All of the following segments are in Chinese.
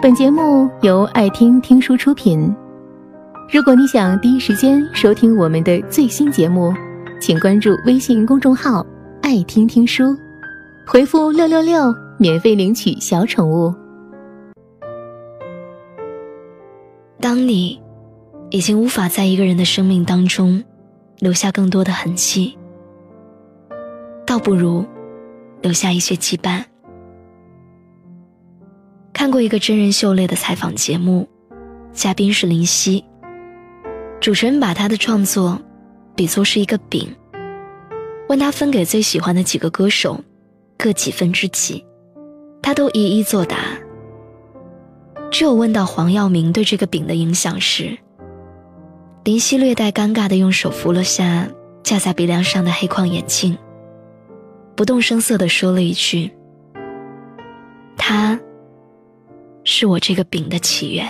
本节目由爱听听书出品。如果你想第一时间收听我们的最新节目，请关注微信公众号“爱听听书”，回复“六六六”免费领取小宠物。当你已经无法在一个人的生命当中留下更多的痕迹，倒不如留下一些羁绊。看过一个真人秀类的采访节目，嘉宾是林夕。主持人把他的创作比作是一个饼，问他分给最喜欢的几个歌手各几分之几，他都一一作答。只有问到黄耀明对这个饼的影响时，林夕略带尴尬的用手扶了下架在鼻梁上的黑框眼镜，不动声色地说了一句：“他。”是我这个饼的起源。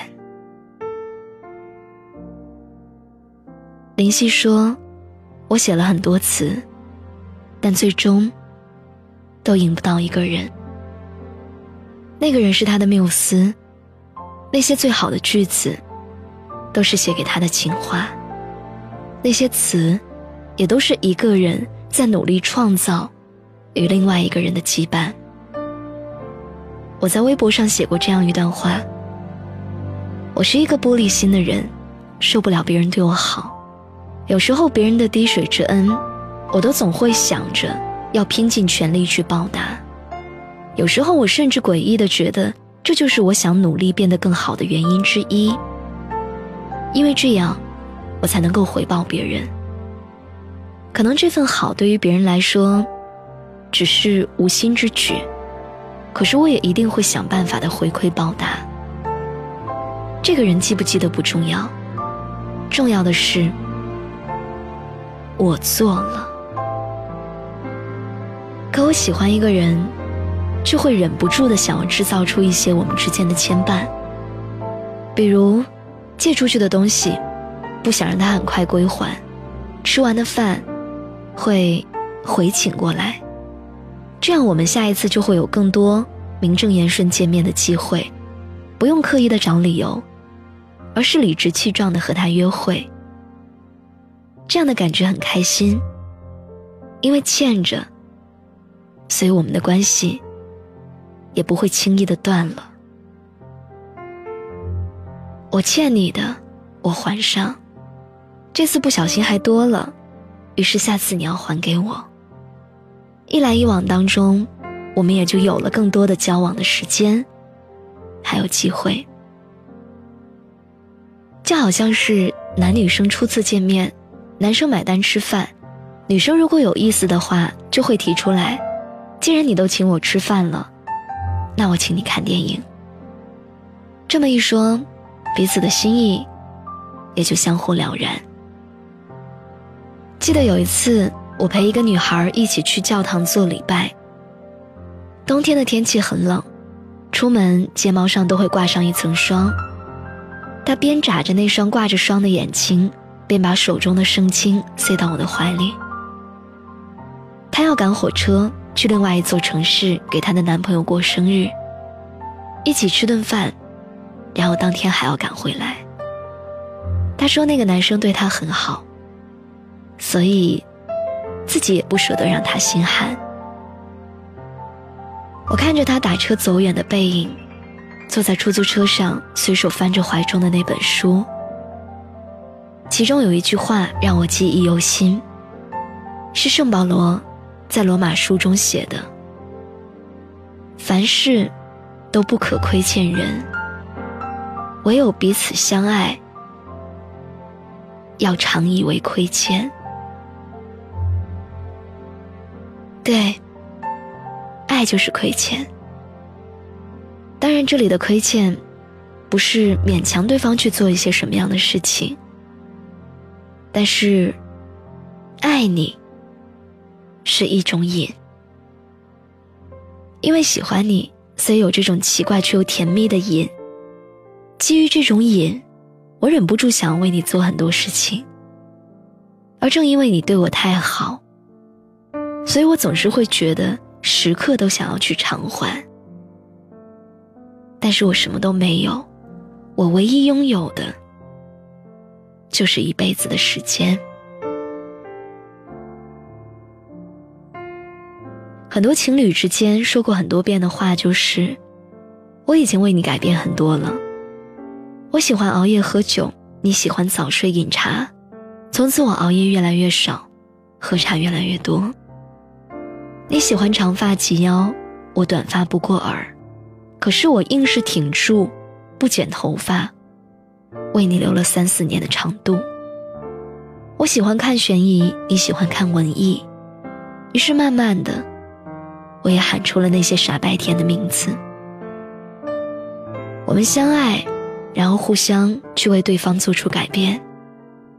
林夕说：“我写了很多词，但最终都赢不到一个人。那个人是他的缪斯，那些最好的句子，都是写给他的情话。那些词，也都是一个人在努力创造，与另外一个人的羁绊。”我在微博上写过这样一段话：我是一个玻璃心的人，受不了别人对我好。有时候别人的滴水之恩，我都总会想着要拼尽全力去报答。有时候我甚至诡异的觉得，这就是我想努力变得更好的原因之一。因为这样，我才能够回报别人。可能这份好对于别人来说，只是无心之举。可是我也一定会想办法的回馈报答。这个人记不记得不重要，重要的是我做了。可我喜欢一个人，就会忍不住的想要制造出一些我们之间的牵绊，比如借出去的东西，不想让他很快归还；吃完的饭，会回请过来。这样，我们下一次就会有更多名正言顺见面的机会，不用刻意的找理由，而是理直气壮的和他约会。这样的感觉很开心，因为欠着，所以我们的关系也不会轻易的断了。我欠你的，我还上，这次不小心还多了，于是下次你要还给我。一来一往当中，我们也就有了更多的交往的时间，还有机会。就好像是男女生初次见面，男生买单吃饭，女生如果有意思的话，就会提出来：“既然你都请我吃饭了，那我请你看电影。”这么一说，彼此的心意也就相互了然。记得有一次。我陪一个女孩一起去教堂做礼拜。冬天的天气很冷，出门睫毛上都会挂上一层霜。她边眨着那双挂着霜的眼睛，边把手中的圣经塞到我的怀里。她要赶火车去另外一座城市给她的男朋友过生日，一起吃顿饭，然后当天还要赶回来。她说那个男生对她很好，所以。自己也不舍得让他心寒。我看着他打车走远的背影，坐在出租车上，随手翻着怀中的那本书。其中有一句话让我记忆犹新，是圣保罗在罗马书中写的：“凡事都不可亏欠人，唯有彼此相爱，要常以为亏欠。”对，爱就是亏欠。当然，这里的亏欠，不是勉强对方去做一些什么样的事情，但是，爱你是一种瘾。因为喜欢你，所以有这种奇怪却又甜蜜的瘾。基于这种瘾，我忍不住想为你做很多事情。而正因为你对我太好。所以我总是会觉得时刻都想要去偿还，但是我什么都没有，我唯一拥有的就是一辈子的时间。很多情侣之间说过很多遍的话就是：我已经为你改变很多了。我喜欢熬夜喝酒，你喜欢早睡饮茶，从此我熬夜越来越少，喝茶越来越多。你喜欢长发及腰，我短发不过耳，可是我硬是挺住，不剪头发，为你留了三四年的长度。我喜欢看悬疑，你喜欢看文艺，于是慢慢的。我也喊出了那些傻白甜的名字。我们相爱，然后互相去为对方做出改变，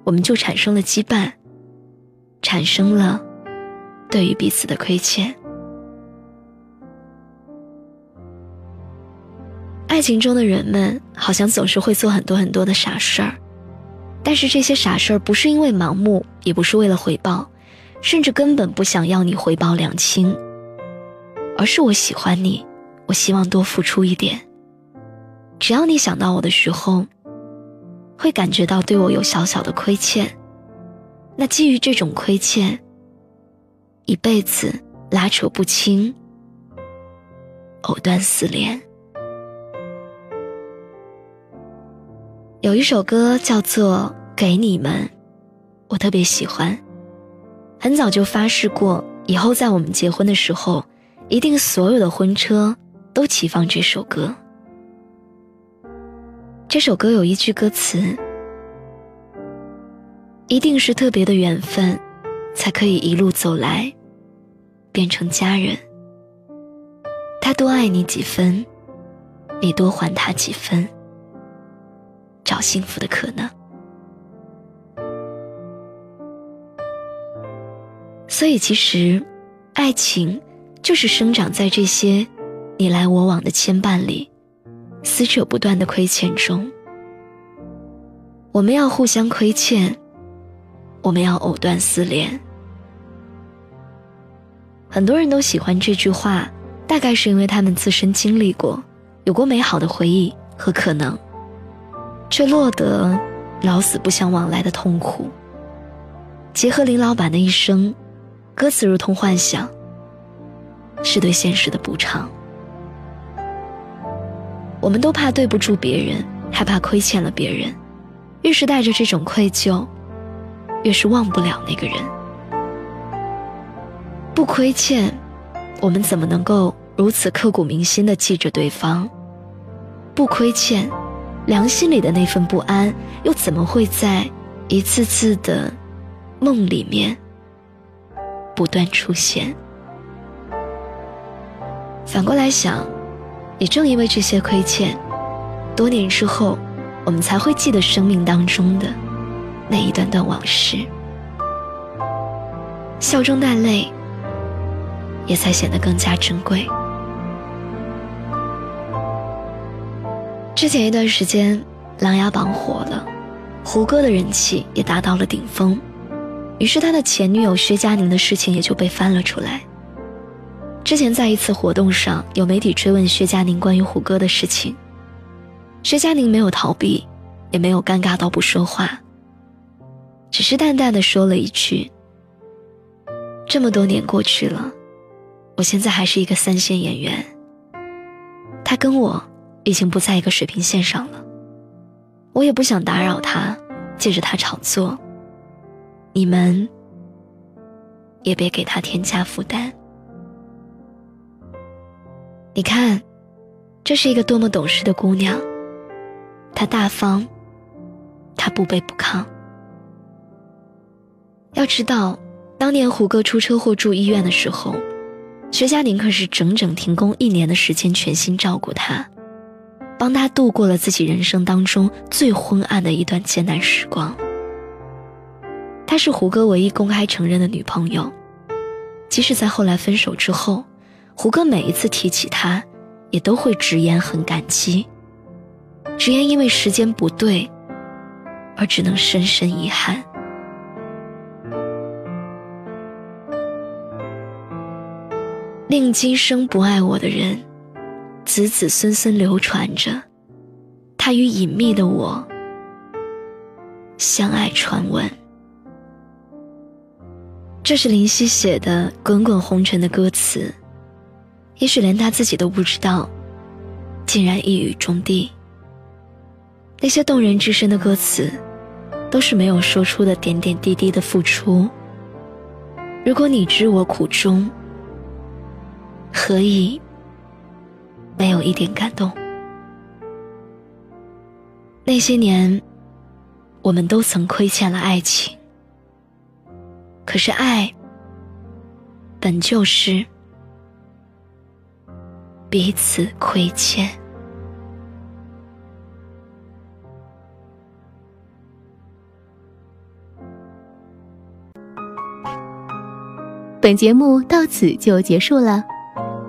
我们就产生了羁绊，产生了对于彼此的亏欠。爱情中的人们好像总是会做很多很多的傻事儿，但是这些傻事儿不是因为盲目，也不是为了回报，甚至根本不想要你回报两清。而是我喜欢你，我希望多付出一点。只要你想到我的时候，会感觉到对我有小小的亏欠，那基于这种亏欠，一辈子拉扯不清，藕断丝连。有一首歌叫做《给你们》，我特别喜欢。很早就发誓过，以后在我们结婚的时候。一定所有的婚车都齐放这首歌。这首歌有一句歌词：“一定是特别的缘分，才可以一路走来，变成家人。他多爱你几分，你多还他几分，找幸福的可能。”所以，其实，爱情。就是生长在这些你来我往的牵绊里，撕扯不断的亏欠中。我们要互相亏欠，我们要藕断丝连。很多人都喜欢这句话，大概是因为他们自身经历过，有过美好的回忆和可能，却落得老死不相往来的痛苦。结合林老板的一生，歌词如同幻想。是对现实的补偿。我们都怕对不住别人，害怕亏欠了别人，越是带着这种愧疚，越是忘不了那个人。不亏欠，我们怎么能够如此刻骨铭心的记着对方？不亏欠，良心里的那份不安，又怎么会在一次次的梦里面不断出现？反过来想，也正因为这些亏欠，多年之后，我们才会记得生命当中的那一段段往事，笑中带泪，也才显得更加珍贵。之前一段时间，《琅琊榜》火了，胡歌的人气也达到了顶峰，于是他的前女友薛佳凝的事情也就被翻了出来。之前在一次活动上，有媒体追问薛佳凝关于胡歌的事情，薛佳凝没有逃避，也没有尴尬到不说话，只是淡淡的说了一句：“这么多年过去了，我现在还是一个三线演员，他跟我已经不在一个水平线上了，我也不想打扰他，借着他炒作，你们也别给他添加负担。”你看，这是一个多么懂事的姑娘。她大方，她不卑不亢。要知道，当年胡歌出车祸住医院的时候，薛佳凝可是整整停工一年的时间，全心照顾他，帮他度过了自己人生当中最昏暗的一段艰难时光。她是胡歌唯一公开承认的女朋友，即使在后来分手之后。胡歌每一次提起她，也都会直言很感激，直言因为时间不对，而只能深深遗憾。令今生不爱我的人，子子孙孙流传着，他与隐秘的我相爱传闻。这是林夕写的《滚滚红尘》的歌词，也许连他自己都不知道，竟然一语中的。那些动人至深的歌词，都是没有说出的点点滴滴的付出。如果你知我苦衷，何以？没有一点感动。那些年，我们都曾亏欠了爱情。可是爱，本就是彼此亏欠。本节目到此就结束了。